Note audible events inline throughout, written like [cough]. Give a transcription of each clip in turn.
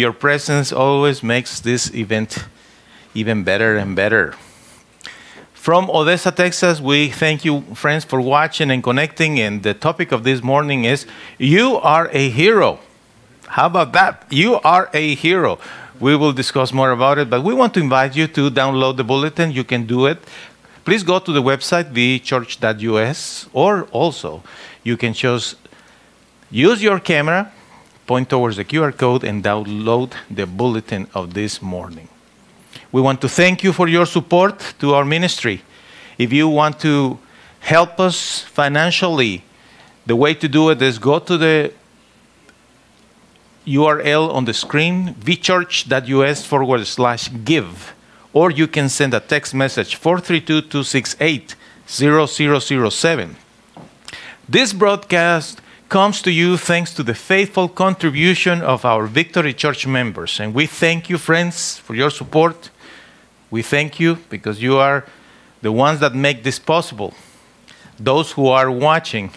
Your presence always makes this event even better and better. From Odessa, Texas, we thank you, friends, for watching and connecting. And the topic of this morning is You are a hero. How about that? You are a hero. We will discuss more about it, but we want to invite you to download the bulletin. You can do it. Please go to the website, vchurch.us, or also you can just use your camera, point towards the QR code, and download the bulletin of this morning. We want to thank you for your support to our ministry. If you want to help us financially, the way to do it is go to the URL on the screen, vchurch.us forward slash give, or you can send a text message 432 268 0007. This broadcast comes to you thanks to the faithful contribution of our Victory Church members. And we thank you, friends, for your support. We thank you because you are the ones that make this possible. Those who are watching,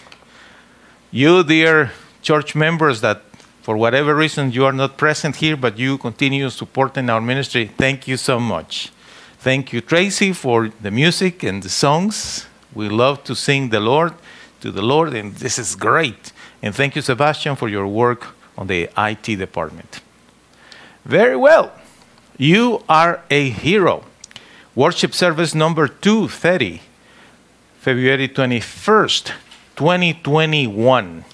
you, dear church members, that for whatever reason you are not present here, but you continue supporting our ministry, thank you so much. Thank you, Tracy, for the music and the songs. We love to sing the Lord to the Lord, and this is great. And thank you, Sebastian, for your work on the IT department. Very well. You are a hero. Worship service number 230, February 21st, 2021.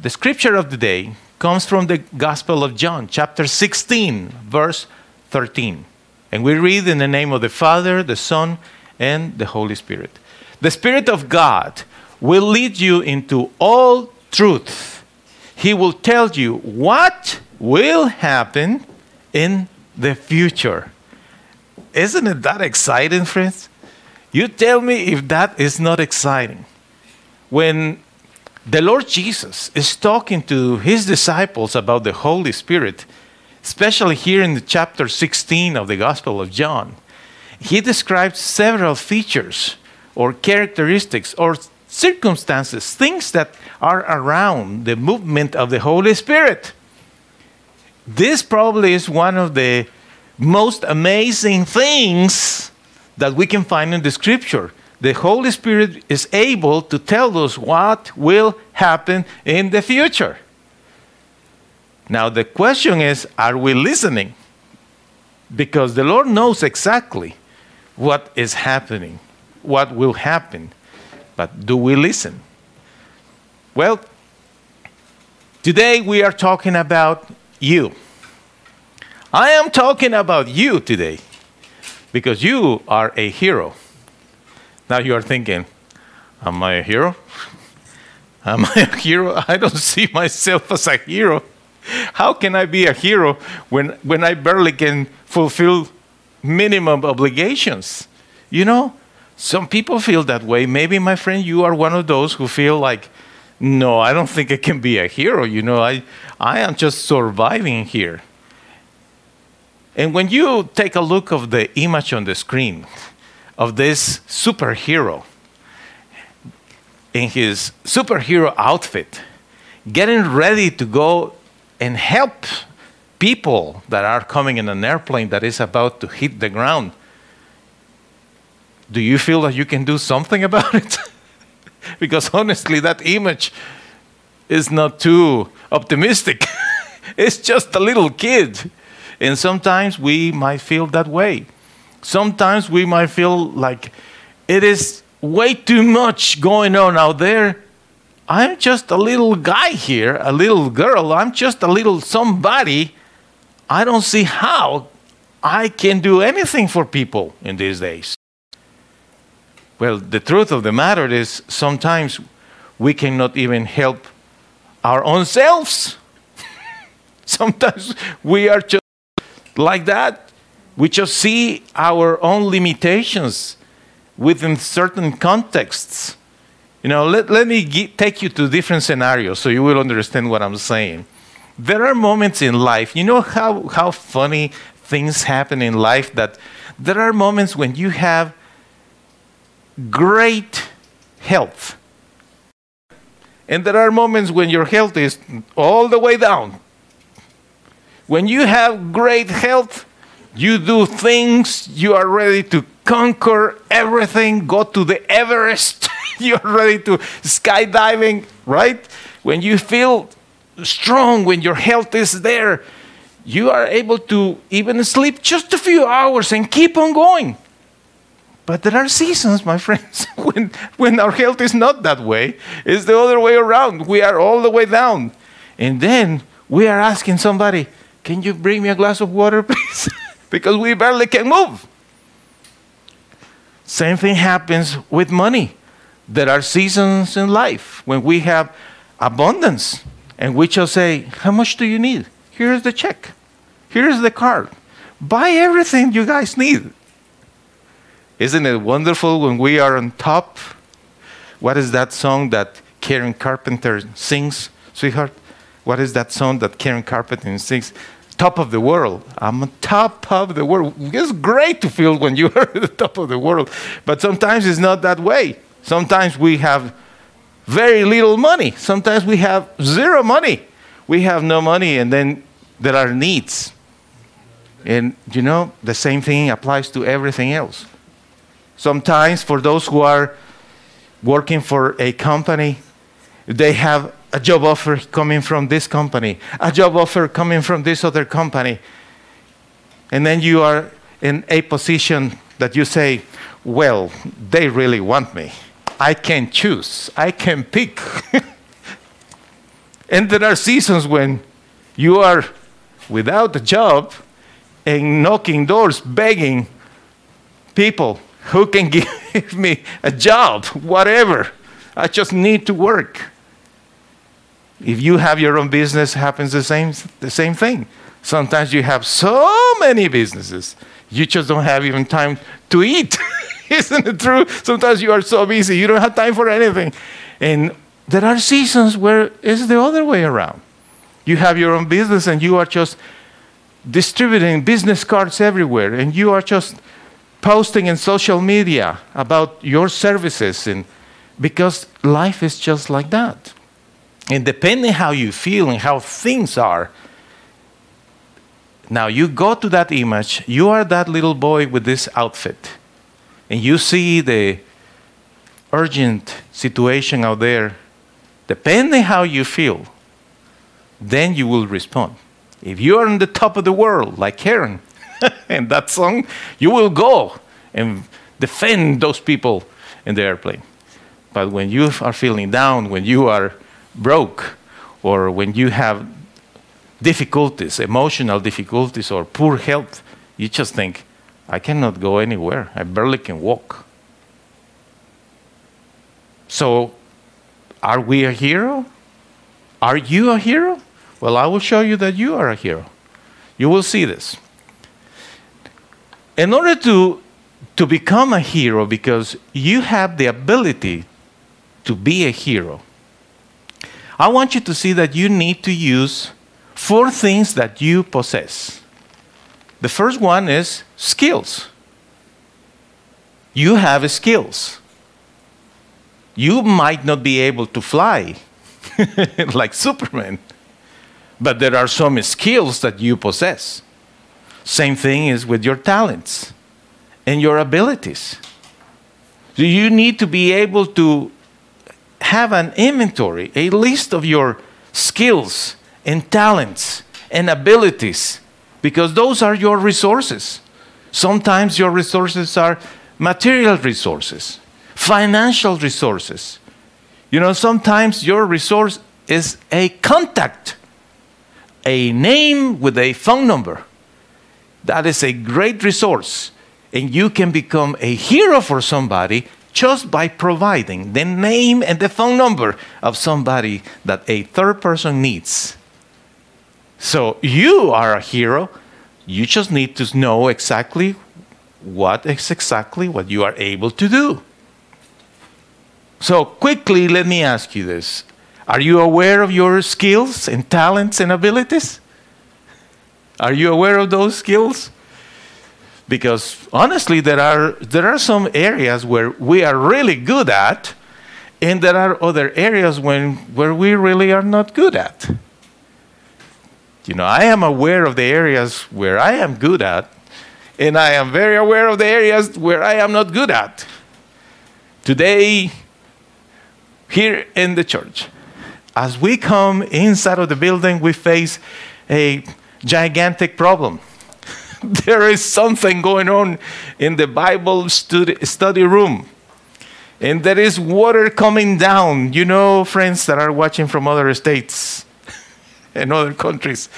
The scripture of the day comes from the Gospel of John, chapter 16, verse 13. And we read in the name of the Father, the Son, and the Holy Spirit. The Spirit of God will lead you into all truth. He will tell you what will happen in the future. Isn't it that exciting, friends? You tell me if that is not exciting. When the Lord Jesus is talking to his disciples about the Holy Spirit, especially here in the chapter 16 of the Gospel of John, he describes several features or characteristics or circumstances, things that are around the movement of the Holy Spirit. This probably is one of the most amazing things that we can find in the scripture. The Holy Spirit is able to tell us what will happen in the future. Now, the question is are we listening? Because the Lord knows exactly what is happening, what will happen. But do we listen? Well, today we are talking about you. I am talking about you today because you are a hero. Now you are thinking, Am I a hero? [laughs] Am I a hero? [laughs] I don't see myself as a hero. How can I be a hero when, when I barely can fulfill minimum obligations? You know, some people feel that way. Maybe, my friend, you are one of those who feel like, no, I don't think I can be a hero. You know, I, I am just surviving here. And when you take a look of the image on the screen of this superhero in his superhero outfit, getting ready to go and help people that are coming in an airplane that is about to hit the ground, do you feel that you can do something [laughs] about it? because honestly, that image is not too optimistic. [laughs] it's just a little kid and sometimes we might feel that way. Sometimes we might feel like it is way too much going on out there. I'm just a little guy here, a little girl. I'm just a little somebody. I don't see how I can do anything for people in these days. Well, the truth of the matter is sometimes we cannot even help our own selves. [laughs] sometimes we are just like that. We just see our own limitations within certain contexts. You know, let, let me get, take you to different scenarios so you will understand what I'm saying. There are moments in life, you know how, how funny things happen in life that there are moments when you have great health. And there are moments when your health is all the way down. When you have great health, you do things, you are ready to conquer everything, go to the Everest, [laughs] you're ready to skydiving, right? When you feel strong, when your health is there, you are able to even sleep just a few hours and keep on going. But there are seasons, my friends, [laughs] when, when our health is not that way. It's the other way around. We are all the way down. And then we are asking somebody, Can you bring me a glass of water, [laughs] please? because we barely can move. Same thing happens with money. There are seasons in life when we have abundance and we shall say, How much do you need? Here's the check. Here's the card. Buy everything you guys need. Isn't it wonderful when we are on top? What is that song that Karen Carpenter sings, sweetheart? What is that song that Karen Carpenter sings? Top of the world. I'm on top of the world. It's great to feel when you [laughs] are at the top of the world, but sometimes it's not that way. Sometimes we have very little money. Sometimes we have zero money. We have no money, and then there are needs. And you know, the same thing applies to everything else. Sometimes, for those who are working for a company, they have a job offer coming from this company, a job offer coming from this other company. And then you are in a position that you say, well, they really want me. I can choose, I can pick. [laughs] and there are seasons when you are without a job and knocking doors, begging people who can [laughs] give me a job, whatever. I just need to work. If you have your own business, happens the same, the same thing. Sometimes you have so many businesses, you just don't have even time to eat. [laughs] Isn't it true? Sometimes you are so busy, you don't have time for anything. And there are seasons where it's the other way around. You have your own business and you are just distributing business cards everywhere, and you are just posting in social media about your services and because life is just like that. And depending how you feel and how things are now you go to that image you are that little boy with this outfit and you see the urgent situation out there. Depending how you feel then you will respond. If you are on the top of the world like karen [laughs] in that song, you will go and defend those people in the airplane. But when you are feeling down, when you are broke, or when you have difficulties, emotional difficulties, or poor health, you just think, I cannot go anywhere. I barely can walk. So, are we a hero? Are you a hero? Well, I will show you that you are a hero. You will see this in order to, to become a hero, because you have the ability to be a hero, I want you to see that you need to use four things that you possess. The first one is skills. You have skills. You might not be able to fly [laughs] like Superman, but there are some skills that you possess. Same thing is with your talents and your abilities. So you need to be able to have an inventory, a list of your skills and talents and abilities, because those are your resources. Sometimes your resources are material resources, financial resources. You know, sometimes your resource is a contact, a name with a phone number. That is a great resource. And you can become a hero for somebody just by providing the name and the phone number of somebody that a third person needs. So you are a hero. You just need to know exactly what is exactly what you are able to do. So quickly, let me ask you this. Are you aware of your skills and talents and abilities? Are you aware of those skills? Because honestly, there are, there are some areas where we are really good at, and there are other areas when, where we really are not good at. You know, I am aware of the areas where I am good at, and I am very aware of the areas where I am not good at. Today, here in the church, as we come inside of the building, we face a gigantic problem. [laughs] there is something going on in the Bible study, study room. And there is water coming down. You know, friends that are watching from other states [laughs] and other countries.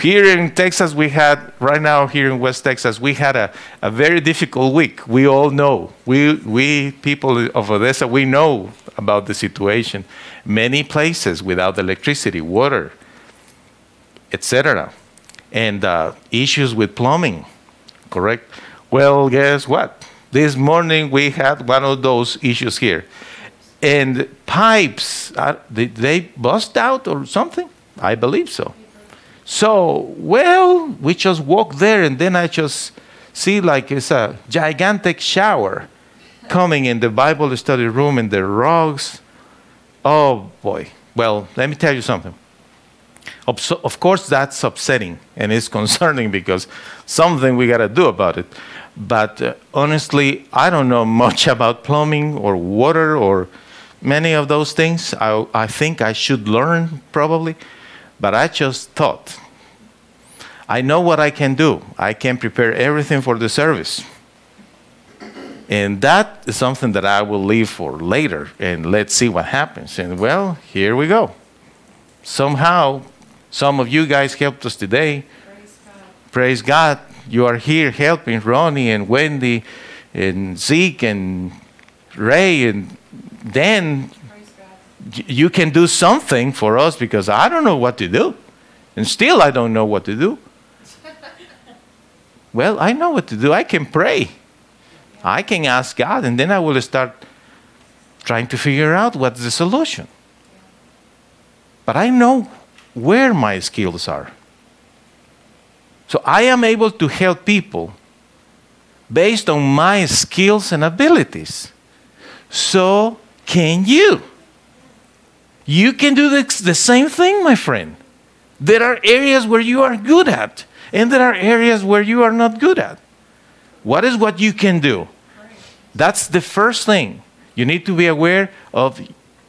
Here in Texas, we had, right now here in West Texas, we had a, a very difficult week. We all know. We, we people of Odessa, we know about the situation. Many places without electricity, water, etc. And uh, issues with plumbing, correct? Well, guess what? This morning we had one of those issues here. And pipes, uh, did they bust out or something? I believe so. So, well, we just walk there, and then I just see like it's a gigantic shower coming in the Bible study room and the rugs. Oh boy. Well, let me tell you something. Of course, that's upsetting and it's [laughs] concerning because something we got to do about it. But uh, honestly, I don't know much [laughs] about plumbing or water or many of those things. I, I think I should learn probably. But I just thought, I know what I can do. I can prepare everything for the service. And that is something that I will leave for later and let's see what happens. And well, here we go. Somehow, some of you guys helped us today. Praise God. Praise God. You are here helping Ronnie and Wendy and Zeke and Ray and Dan you can do something for us because I don't know what to do. And still, I don't know what to do. [laughs] well, I know what to do. I can pray. I can ask God, and then I will start trying to figure out what's the solution. But I know where my skills are. So I am able to help people based on my skills and abilities. So can you. You can do the, the same thing, my friend. There are areas where you are good at, and there are areas where you are not good at. What is what you can do? That's the first thing. You need to be aware of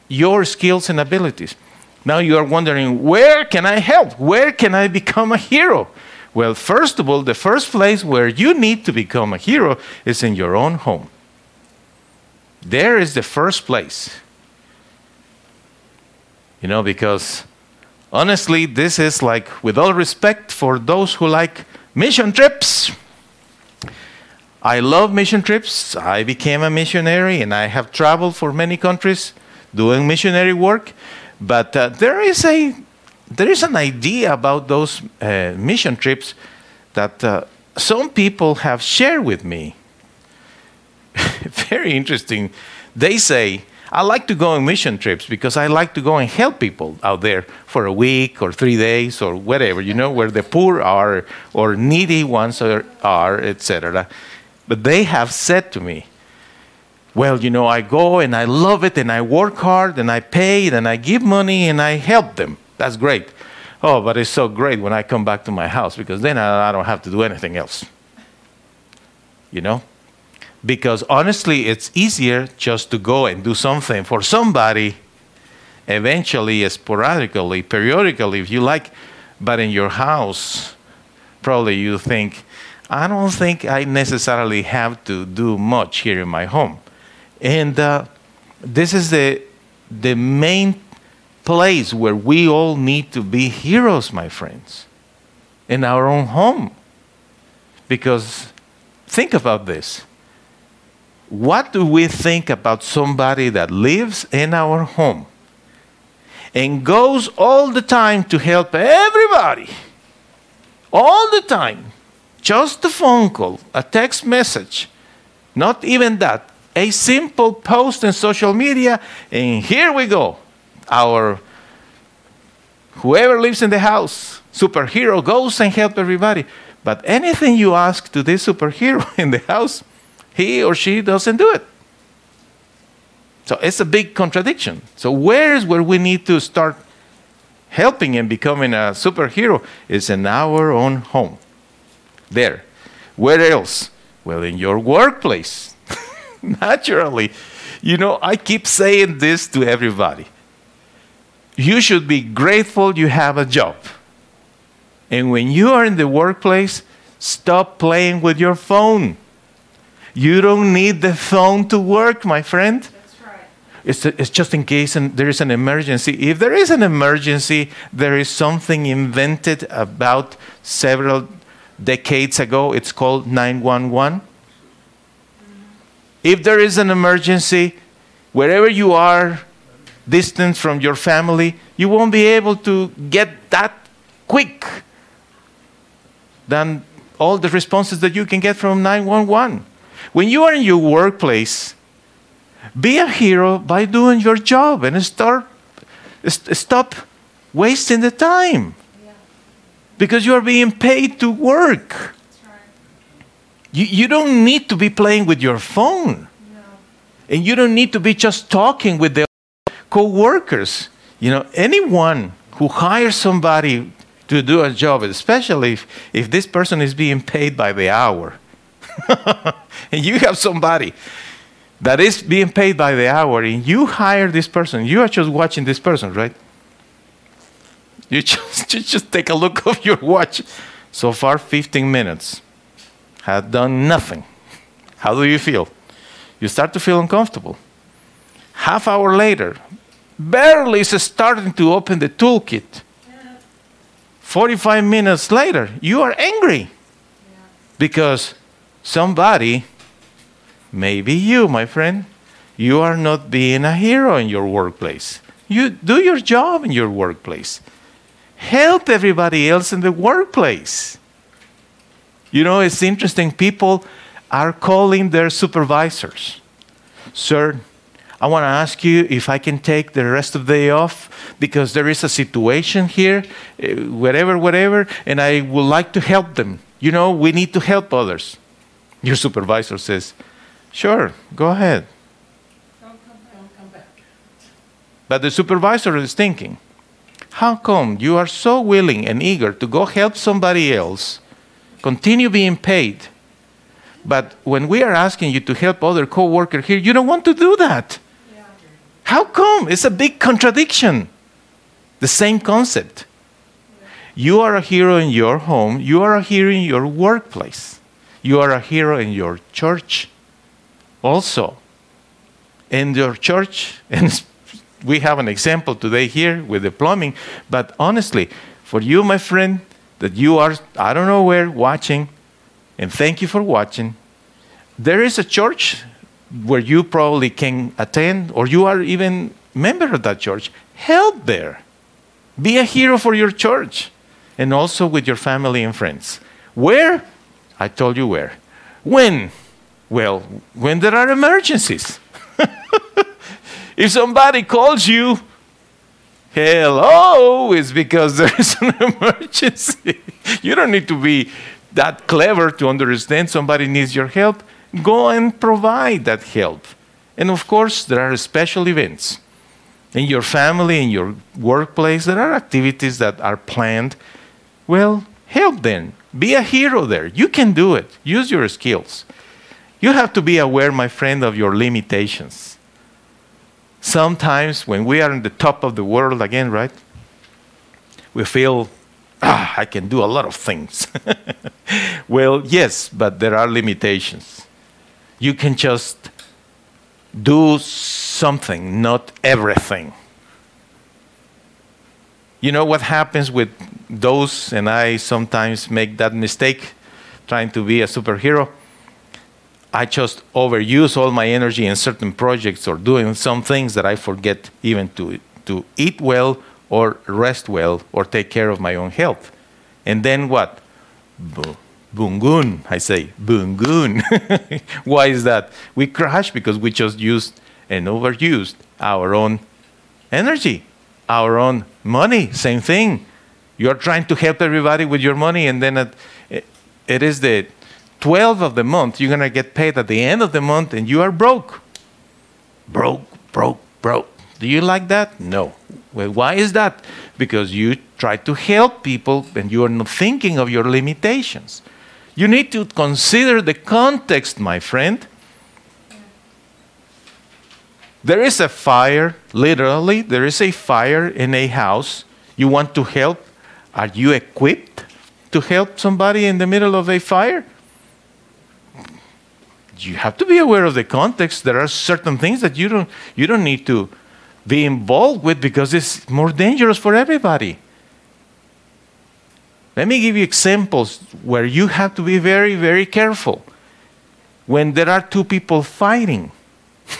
your skills and abilities. Now you are wondering, where can I help? Where can I become a hero? Well, first of all, the first place where you need to become a hero is in your own home. There is the first place. You know, because honestly, this is like, with all respect for those who like mission trips. I love mission trips. I became a missionary and I have traveled for many countries doing missionary work. But uh, there is a there is an idea about those uh, mission trips that uh, some people have shared with me. [laughs] Very interesting. They say I like to go on mission trips because I like to go and help people out there for a week or three days or whatever, you know, where the poor are or needy ones are, are etc. But they have said to me, well, you know, I go and I love it and I work hard and I pay and I give money and I help them. That's great. Oh, but it's so great when I come back to my house because then I, don't have to do anything else. You know? because honestly, it's easier just to go and do something for somebody eventually, sporadically, periodically, if you like. But in your house, probably you think, I don't think I necessarily have to do much here in my home. And uh, this is the, the main place where we all need to be heroes, my friends, in our own home. Because think about this what do we think about somebody that lives in our home and goes all the time to help everybody? All the time. Just a phone call, a text message, not even that. A simple post in social media, and here we go. Our whoever lives in the house, superhero goes and help everybody. But anything you ask to this superhero [laughs] in the house, he or she doesn't do it. So it's a big contradiction. So, where is where we need to start helping and becoming a superhero is in our own home. There. Where else? Well, in your workplace. [laughs] Naturally. You know, I keep saying this to everybody. You should be grateful you have a job. And when you are in the workplace, stop playing with your phone. You don't need the phone to work, my friend. It's, it's just in case there is an emergency. If there is an emergency, there is something invented about several decades ago. It's called 911. If there is an emergency, wherever you are, distant from your family, you won't be able to get that quick than all the responses that you can get from 911. When you are in your workplace, be a hero by doing your job and start st- stop wasting the time. Yeah. Because you are being paid to work. You, you don't need to be playing with your phone. And you don't need to be just talking with the co-workers. You know, anyone who hires somebody to do a job, especially if, if this person is being paid by the hour, [laughs] and you have somebody that is being paid by the hour, and you hire this person, you are just watching this person, right? You [laughs] just, you just take a look [laughs] of your watch. So far, 15 minutes. Have done nothing. How do you feel? You start to feel uncomfortable. Half hour later, barely is starting to open the toolkit. 45 minutes later, you are angry because somebody Maybe you, my friend, you are not being a hero in your workplace. You do your job in your workplace. Help everybody else in the workplace. You know, it's interesting. People are calling their supervisors. Sir, I want to ask you if I can take the rest of the day off because there is a situation here, uh, whatever, whatever, and I would like to help them. You know, we need to help others. Your supervisor says, Sure, go ahead. Come. But the supervisor is thinking, how come you are so willing and eager to go help somebody else, continue being paid, but when we are asking you to help other co-worker here, you don't want to do that? Yeah. How come? It's a big contradiction. The same concept. You are a hero in your home, you are a hero in your workplace, you are a hero in your church also in your church, [laughs] and we have an example today here with the plumbing, but honestly, for you, my friend, that you are, I don't know where, watching, and thank you for watching, there is a church where you probably can attend, or you are even member of that church. Help there. Be a hero for your church, and also with your family and friends. Where? I told you where. When? Well, when there are emergencies. [laughs] if somebody calls you, hello, it's because [laughs] there is an emergency. you don't need to be that clever to understand somebody needs your help. Go and provide that help. And of course, there are special events. In your family, in your workplace, there are activities that are planned. Well, help them. Be a hero there. You can do it. Use your skills. You have to be aware, my friend, of your limitations. Sometimes when we are in the top of the world again, right? We feel, ah, I can do a lot of things. [laughs] well, yes, but there are limitations. You can just do something, not everything. You know what happens with those, and I sometimes make that mistake trying to be a superhero? I just overuse all my energy in certain projects or doing some things that I forget even to, to eat well or rest well or take care of my own health. And then what? Bungun, I say, bungun. [laughs] Why is that? We crash because we just used and overused our own energy, our own money. Same thing. You're trying to help everybody with your money, and then it, it is the 12 of the month, you're going to get paid at the end of the month and you are broke. Broke, broke, broke. Do you like that? No. Well, why is that? Because you try to help people and you are not thinking of your limitations. You need to consider the context, my friend. There is a fire, literally, there is a fire in a house. You want to help. Are you equipped to help somebody in the middle of a fire? You have to be aware of the context. There are certain things that you don't, you don't need to be involved with because it's more dangerous for everybody. Let me give you examples where you have to be very, very careful. When there are two people fighting, [laughs]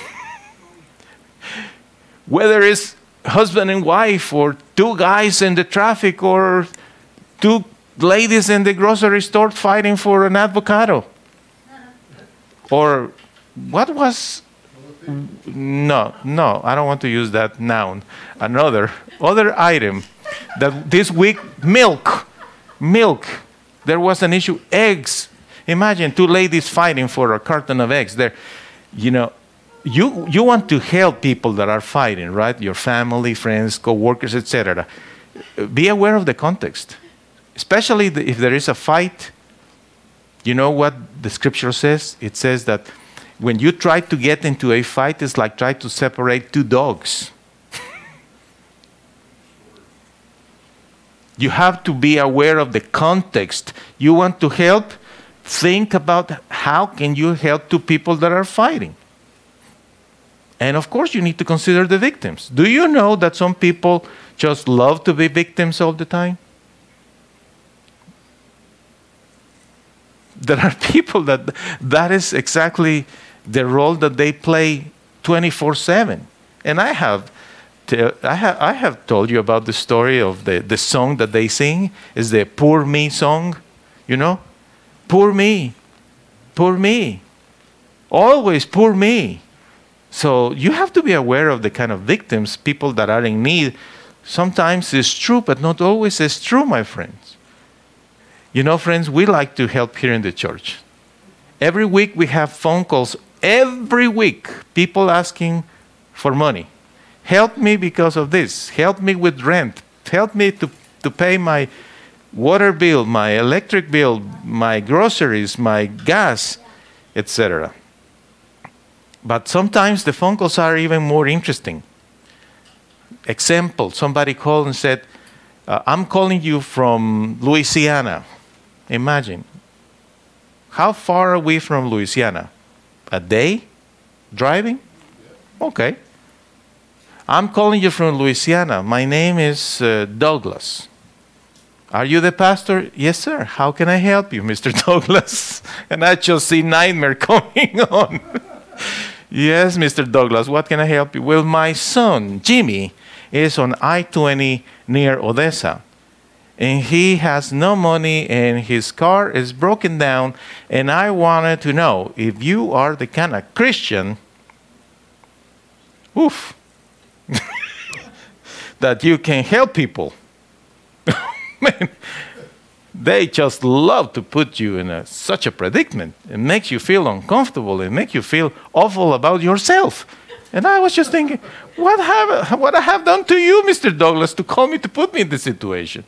whether it's husband and wife, or two guys in the traffic, or two ladies in the grocery store fighting for an avocado, or what was no, no, I don't want to use that noun. Another, other item that this week, milk, milk. There was an issue, eggs. Imagine two ladies fighting for a carton of eggs. There, you know, you you want to help people that are fighting, right? Your family, friends, co-workers, etc. Be aware of the context, especially if there is a fight. You know what the scripture says? It says that when you try to get into a fight, it's like trying to separate two dogs. [laughs] you have to be aware of the context. You want to help? Think about how can you help two people that are fighting. And of course, you need to consider the victims. Do you know that some people just love to be victims all the time? There are [laughs] people that that is exactly the role that they play 24 7. And I have, to, I, ha- I have told you about the story of the, the song that they sing, is the Poor Me song, you know? Poor me, poor me, always poor me. So you have to be aware of the kind of victims, people that are in need. Sometimes it's true, but not always it's true, my friends. You know, friends, we like to help here in the church. Every week we have phone calls every week people asking for money. Help me because of this. Help me with rent. Help me to, to pay my water bill, my electric bill, my groceries, my gas, etc. But sometimes the phone calls are even more interesting. Example somebody called and said, uh, I'm calling you from Louisiana. Imagine. How far are we from Louisiana? A day driving? Okay. I'm calling you from Louisiana. My name is uh, Douglas. Are you the pastor? Yes, sir. How can I help you, Mr. [laughs] Douglas? And I just see nightmare [laughs] coming on. yes, Mr. Douglas, what can I help you? Well, my son, Jimmy, is on I 20 near Odessa and he has no money and his car is broken down and i wanted to know if you are the kind of christian oof [laughs] that you can help people. [laughs] Man, they just love to put you in a, such a predicament. It makes you feel uncomfortable. It makes you feel awful about yourself. And i was just thinking what have, what i have done to you mr douglas to call me to put me in this situation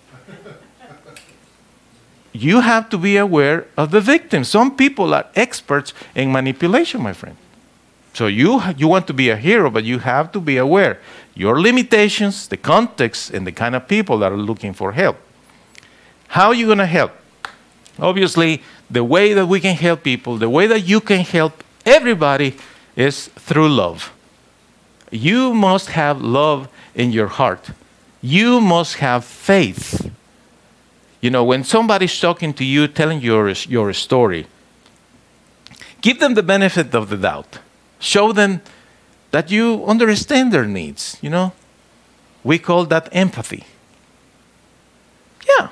you have to be aware of the victim. Some people are experts in manipulation, my friend. So you, you want to be a hero, but you have to be aware your limitations, the context, and the kind of people that are looking for help. How are you going to help? Obviously, the way that we can help people, the way that you can help everybody is through love. You must have love in your heart. You must have faith you know, when somebody's talking to you, telling your, your story, give them the benefit of the doubt. Show them that you understand their needs, you know? We call that empathy. Yeah,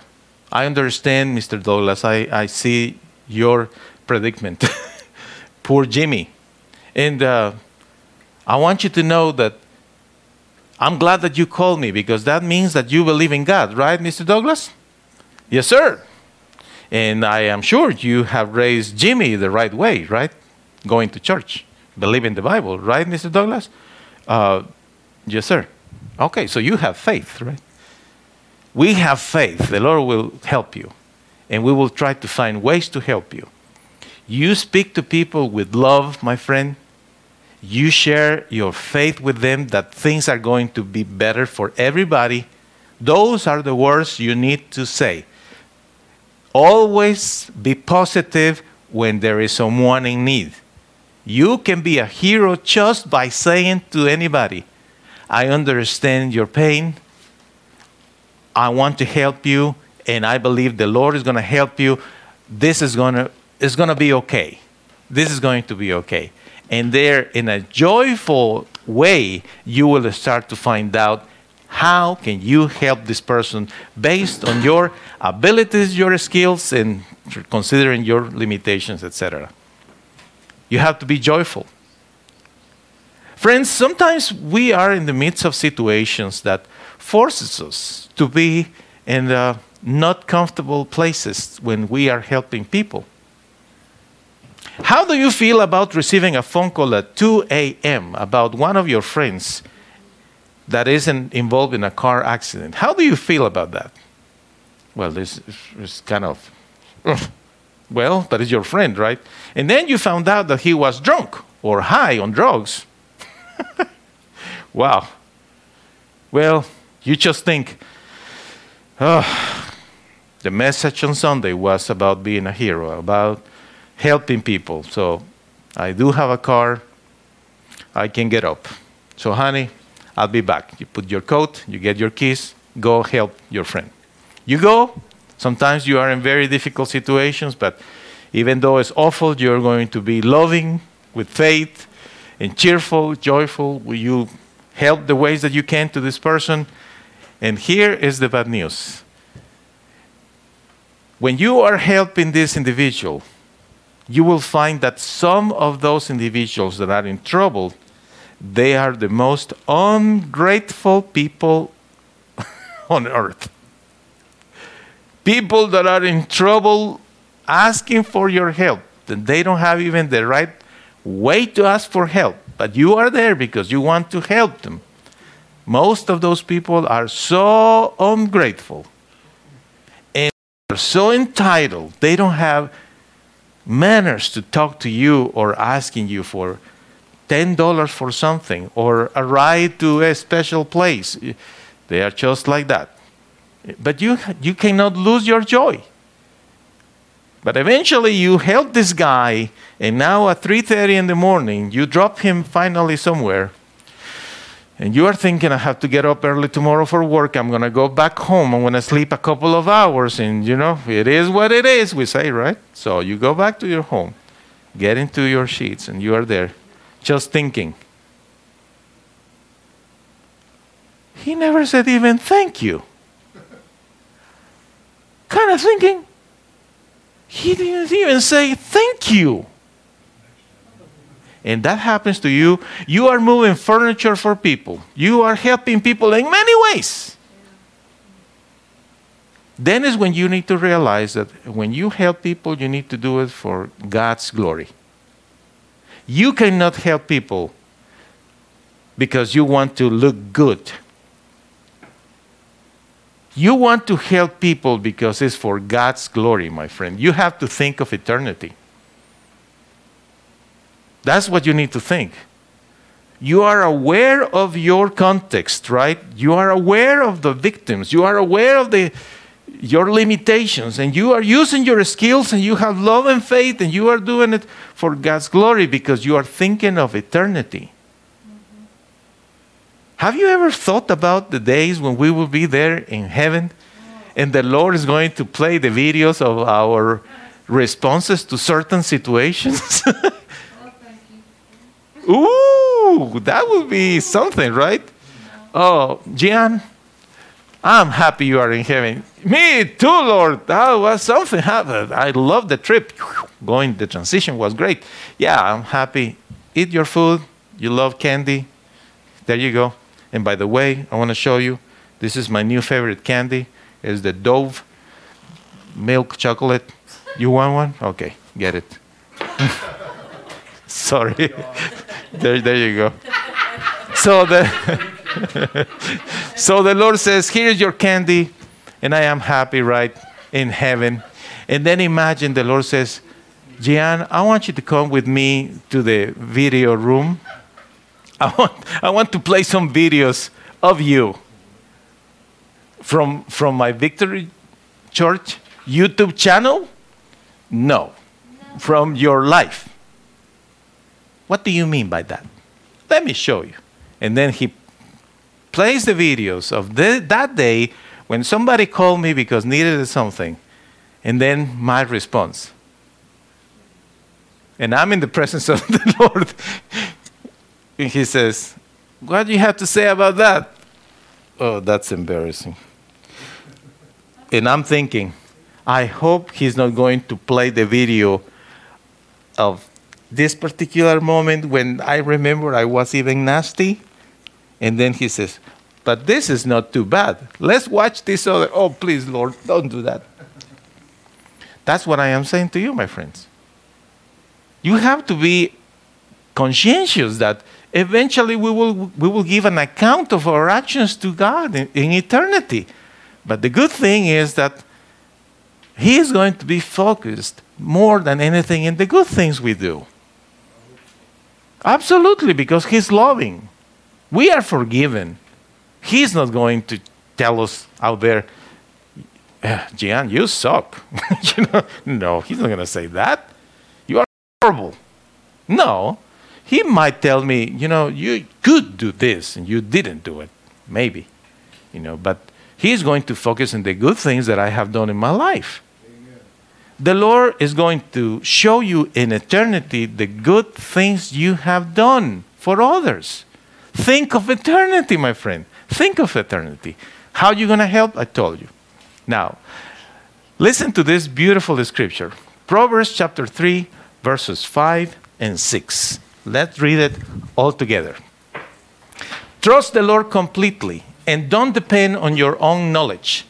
I understand, Mr. Douglas. I, I see your predicament. [laughs] Poor Jimmy. And uh, I want you to know that I'm glad that you called me because that means that you believe in God, right, Mr. Douglas? Yes, sir. And I am sure you have raised Jimmy the right way, right? Going to church, believing the Bible, right, Mr. Douglas? Uh, yes, sir. Okay, so you have faith, right? We have faith. The Lord will help you. And we will try to find ways to help you. You speak to people with love, my friend. You share your faith with them that things are going to be better for everybody. Those are the words you need to say. Always be positive when there is someone in need. You can be a hero just by saying to anybody, I understand your pain. I want to help you, and I believe the Lord is going to help you. This is going to is going to be okay. This is going to be okay. And there, in a joyful way, you will start to find out how can you help this person based on your abilities, your skills, and considering your limitations, etc. You have to be joyful. Friends, sometimes we are in the midst of situations that forces us to be in the not comfortable places when we are helping people. How do you feel about receiving a phone call at 2 a.m. about one of your friends that isn't involved in a car accident? How do you feel about that? Well, this is kind of, [laughs] well, that is your friend, right? And then you found out that he was drunk or high on drugs. [laughs] wow. Well, you just think, oh, the message on Sunday was about being a hero, about helping people. So I do have a car. I can get up. So, honey, I'll be back. You put your coat, you get your keys, go help your friend. You go. Sometimes you are in very difficult situations, but even though it's awful, you're going to be loving with faith and cheerful, joyful. Will you help the ways that you can to this person? And here is the bad news. When you are helping this individual, you will find that some of those individuals that are in trouble, they are the most ungrateful people [laughs] on earth. People that are in trouble asking for your help, and they don't have even the right way to ask for help, but you are there because you want to help them. Most of those people are so ungrateful and are so entitled, they don't have manners to talk to you or asking you for $10 for something or a ride to a special place. They are just like that. But you, you cannot lose your joy. But eventually you help this guy and now at 3:30 in the morning you drop him finally somewhere and you are thinking, I have to get up early tomorrow for work. I'm going to go back home. I'm to sleep a couple of hours. And, you know, it is what it is, we say, right? So you go back to your home, get into your sheets, and you are there just thinking. He never said even thank you. kind of thinking. He didn't even say thank you and that happens to you, you are moving furniture for people. You are helping people in many ways. Then is when you need to realize that when you help people, you need to do it for God's glory. You cannot help people because you want to look good. You want to help people because it's for God's glory, my friend. You have to think of eternity. That's what you need to think. You are aware of your context, right? You are aware of the victims. You are aware of the, your limitations, and you are using your skills, and you have love and faith, and you are doing it for God's glory because you are thinking of eternity. Mm-hmm. Have you ever thought about the days when we will be there in heaven and the Lord is going to play the videos of our responses to certain situations? [laughs] Ooh, that would be something, right? Oh, Gian, I'm happy you are in heaven. Me too, Lord. That was something happened. I love the trip. Going, the transition was great. Yeah, I'm happy. Eat your food. You love candy. There you go. And by the way, I want to show you. This is my new favorite candy. It's the Dove milk chocolate. You want one? Okay, get it. [laughs] Sorry. [laughs] there, there you go. So the [laughs] [laughs] so the Lord says, Here's your candy, and I am happy, right, in heaven. And then imagine the Lord says, Gian, I want you to come with me to the video room. I want, I want to play some videos of you from, from my Victory Church YouTube channel? No. From your life. What do you mean by that? Let me show you. And then he plays the videos of the, that day when somebody called me because needed something. And then my response. And I'm in the presence of [laughs] the Lord. and he says, What do you have to say about that? Oh, that's embarrassing. And I'm thinking, I hope he's not going to play the video of this particular moment when I remember I was even nasty. And then he says, But this is not too bad. Let's watch this other. Oh, please, Lord, don't do that. That's what I am saying to you, my friends. You have to be conscientious that eventually we will, we will give an account of our actions to God in, in eternity. But the good thing is that He is going to be focused more than anything in the good things we do. Absolutely, because He's loving. We are forgiven. He's not going to tell us out there, "Eh, Gian, you suck. [laughs] you know, no, He's not going to say that. You are horrible. No, He might tell me, you know, you could do this and you didn't do it. Maybe, you know, but He's going to focus on the good things that I have done in my life. The Lord is going to show you in eternity the good things you have done for others. Think of eternity, my friend. Think of eternity. How are you going to help? I told you. Now, listen to this beautiful scripture Proverbs chapter 3, verses 5 and 6. Let's read it all together. Trust the Lord completely and don't depend on your own knowledge.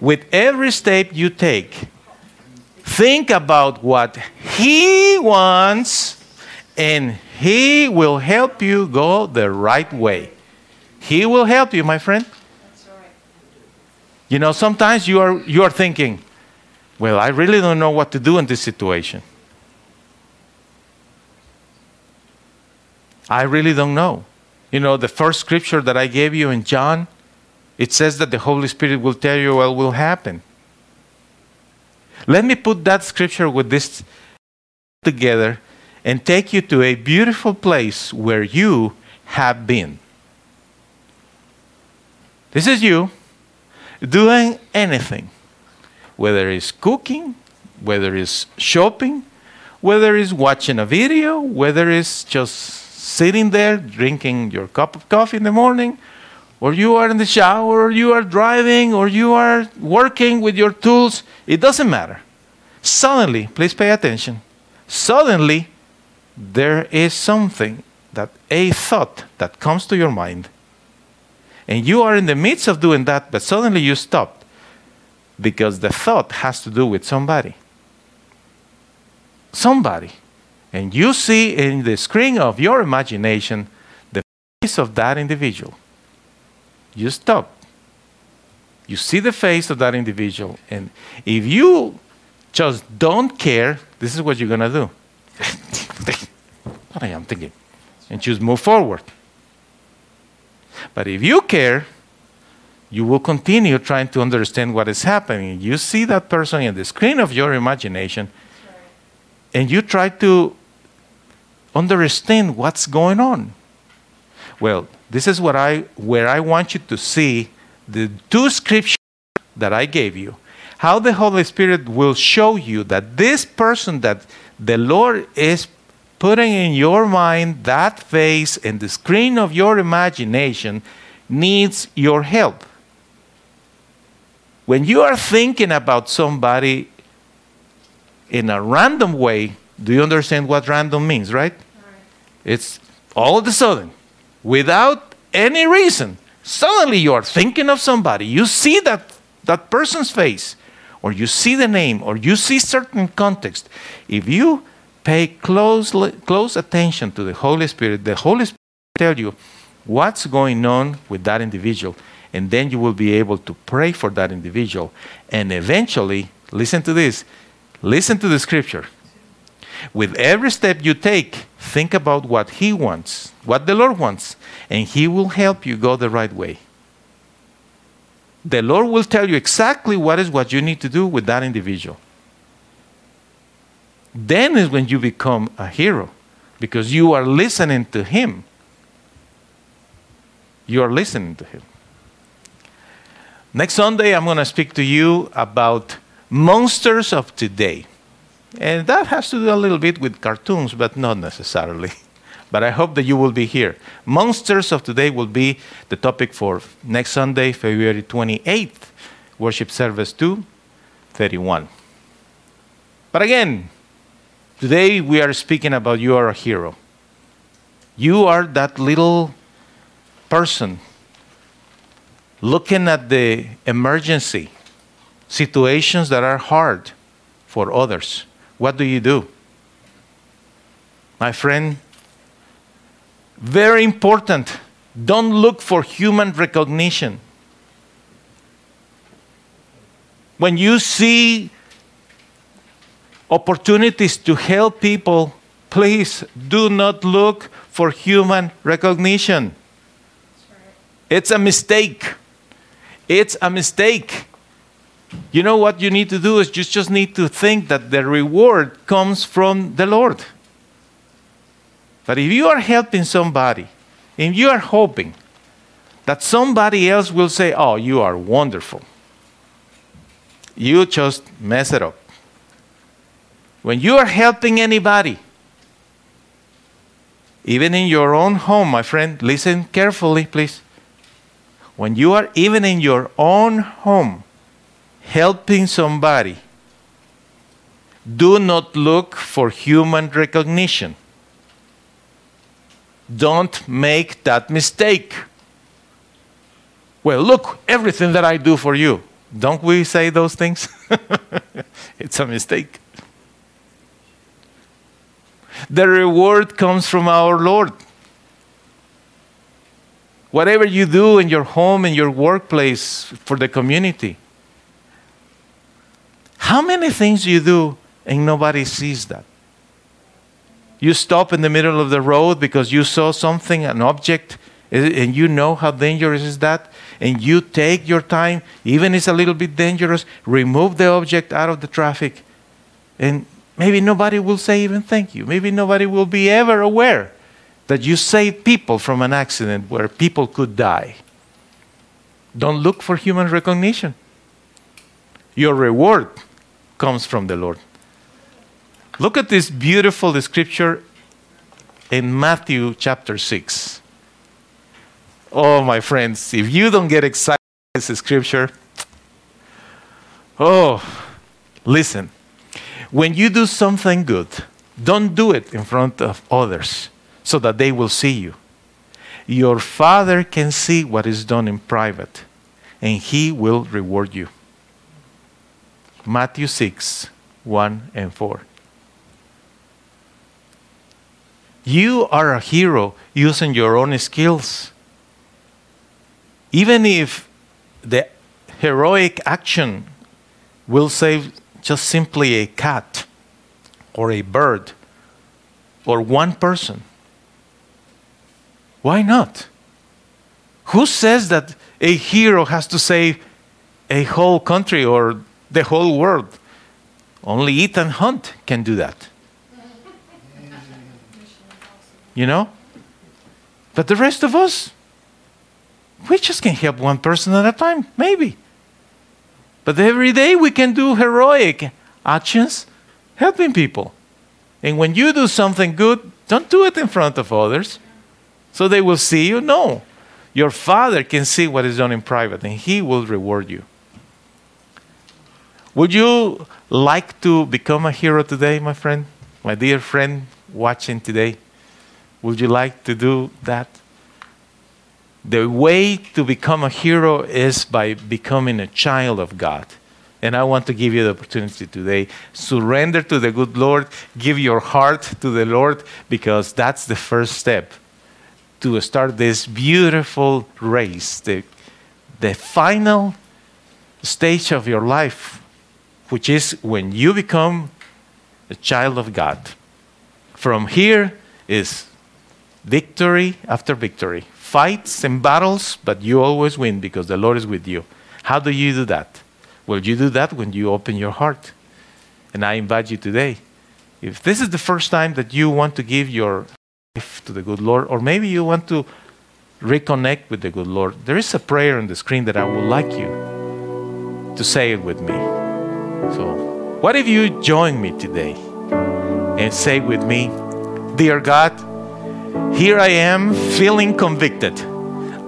With every step you take, think about what He wants, and He will help you go the right way. He will help you, my friend. You know, sometimes you are, you are thinking, well, I really don't know what to do in this situation. I really don't know. You know, the first scripture that I gave you in John, it says that the Holy Spirit will tell you what will happen. Let me put that scripture with this together and take you to a beautiful place where you have been. This is you doing anything, whether it's cooking, whether it's shopping, whether it's watching a video, whether it's just sitting there drinking your cup of coffee in the morning, or you are in the shower, or you are driving, or you are working with your tools, it doesn't matter. Suddenly, please pay attention. Suddenly, there is something that a thought that comes to your mind, and you are in the midst of doing that, but suddenly you stop because the thought has to do with somebody. Somebody. And you see in the screen of your imagination the face of that individual. You stop. You see the face of that individual. And if you just don't care, this is what you're going to do. [laughs] what I am thinking. And just move forward. But if you care, you will continue trying to understand what is happening. You see that person in the screen of your imagination, and you try to understand what's going on. Well, this is what I where I want you to see the two scriptures that I gave you. How the Holy Spirit will show you that this person that the Lord is putting in your mind that face in the screen of your imagination needs your help. When you are thinking about somebody in a random way, do you understand what random means, right? It's all of a sudden, without any reason, suddenly you are thinking of somebody. You see that, that person's face, or you see the name, or you see certain context. If you pay close, close attention to the Holy Spirit, the Holy Spirit will tell you, what's going on with that individual. And then you will be able to pray for that individual. And eventually, listen to this listen to the scripture. With every step you take, think about what He wants, what the Lord wants, and He will help you go the right way. The Lord will tell you exactly what is what you need to do with that individual. Then is when you become a hero because you are listening to Him. You are listening to Him. Next Sunday, I'm going to speak to you about monsters of today. And that has to do a little bit with cartoons, but not necessarily. [laughs] But I hope that you will be here. Monsters of today will be the topic for next Sunday, February 28th, worship service 231. But again, today we are speaking about you are a hero. You are that little person looking at the emergency situations that are hard for others. What do you do? My friend, very important. Don't look for human recognition. When you see opportunities to help people, please do not look for human recognition. It's a mistake. It's a mistake. You know what you need to do is you just need to think that the reward comes from the Lord. But if you are helping somebody, and you are hoping that somebody else will say, Oh, you are wonderful, you just mess it up. When you are helping anybody, even in your own home, my friend, listen carefully, please. When you are even in your own home helping somebody, do not look for human recognition. Don't make that mistake. Well, look, everything that I do for you. Don't we say those things? [laughs] it's a mistake. The reward comes from our Lord. Whatever you do in your home, in your workplace, for the community. How many things you do and nobody sees that? You stop in the middle of the road because you saw something, an object, eh, and you know how dangerous is that, and you take your time, even if it's a little bit dangerous, remove the object out of the traffic, and maybe nobody will say even thank you. Maybe nobody will be ever aware that you saved people from an accident where people could die. Don't look for human recognition. Your reward comes from the Lord. Look at this beautiful scripture in Matthew chapter 6. Oh, my friends, if you don't get excited this scripture, oh, listen. When you do something good, don't do it in front of others so that they will see you. Your Father can see what is done in private, and He will reward you. Matthew 6 1 and 4. You are a hero using your own skills. Even if the heroic action will save just simply a cat or a bird or one person, why not? Who says that a hero has to save a whole country or the whole world? Only Ethan Hunt can do that you know? But the rest of us, we just can help one person at a time, maybe. But every day we can do heroic actions helping people. And when you do something good, don't do it in front of others so they will see you. No. Your Father can see what is done in private and He will reward you. Would you like to become a hero today, my friend? My dear friend watching today? Would you like to do that? The way to become a hero is by becoming a child of God. And I want to give you the opportunity today. Surrender to the good Lord. Give your heart to the Lord because that's the first step to start this beautiful race, the, the final stage of your life, which is when you become a child of God. From here is victory after victory, fights and battles, but you always win because the Lord is with you. How do you do that? Well, you do that when you open your heart. And I invite you today. If this is the first time that you want to give your life to the good Lord, or maybe you want to reconnect with the good Lord, there is a prayer on the screen that I would like you to say it with me. So, what if you join me today and say with me, Dear God, here I am feeling convicted.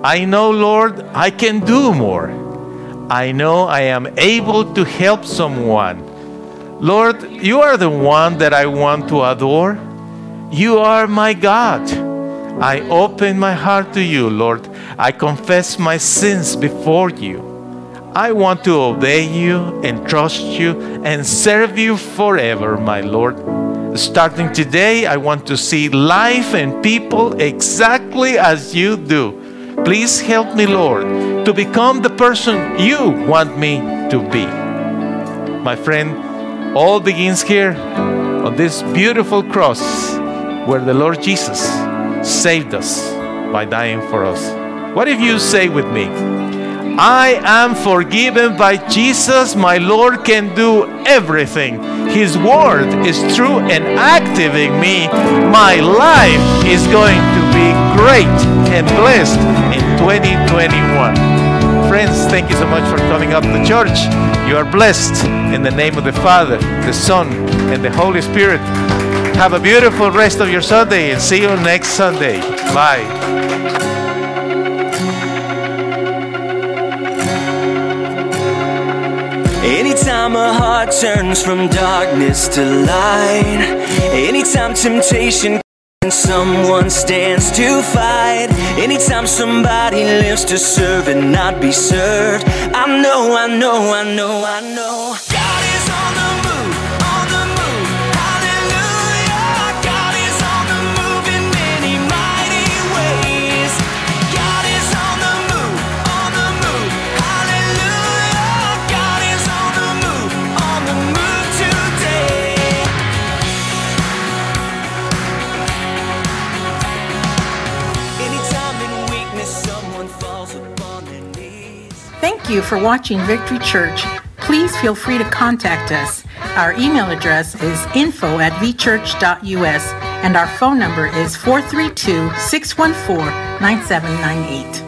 I know, Lord, I can do more. I know I am able to help someone. Lord, you are the one that I want to adore. You are my God. I open my heart to you, Lord. I confess my sins before you. I want to obey you and trust you and serve you forever, my Lord. Starting today, I want to see life and people exactly as you do. Please help me, Lord, to become the person you want me to be. My friend, all begins here on this beautiful cross where the Lord Jesus saved us by dying for us. What if you say with me, I am forgiven by Jesus. My Lord can do everything. His word is true and active in me. My life is going to be great and blessed in 2021. Friends, thank you so much for coming up to church. You are blessed in the name of the Father, the Son, and the Holy Spirit. Have a beautiful rest of your Sunday and see you next Sunday. Bye. Anytime a heart turns from darkness to light, anytime temptation and someone stands to fight, anytime somebody lives to serve and not be served, I know, I know, I know, I know. God is on the Thank you for watching Victory Church. Please feel free to contact us. Our email address is info at vchurch.us and our phone number is 432 614 9798.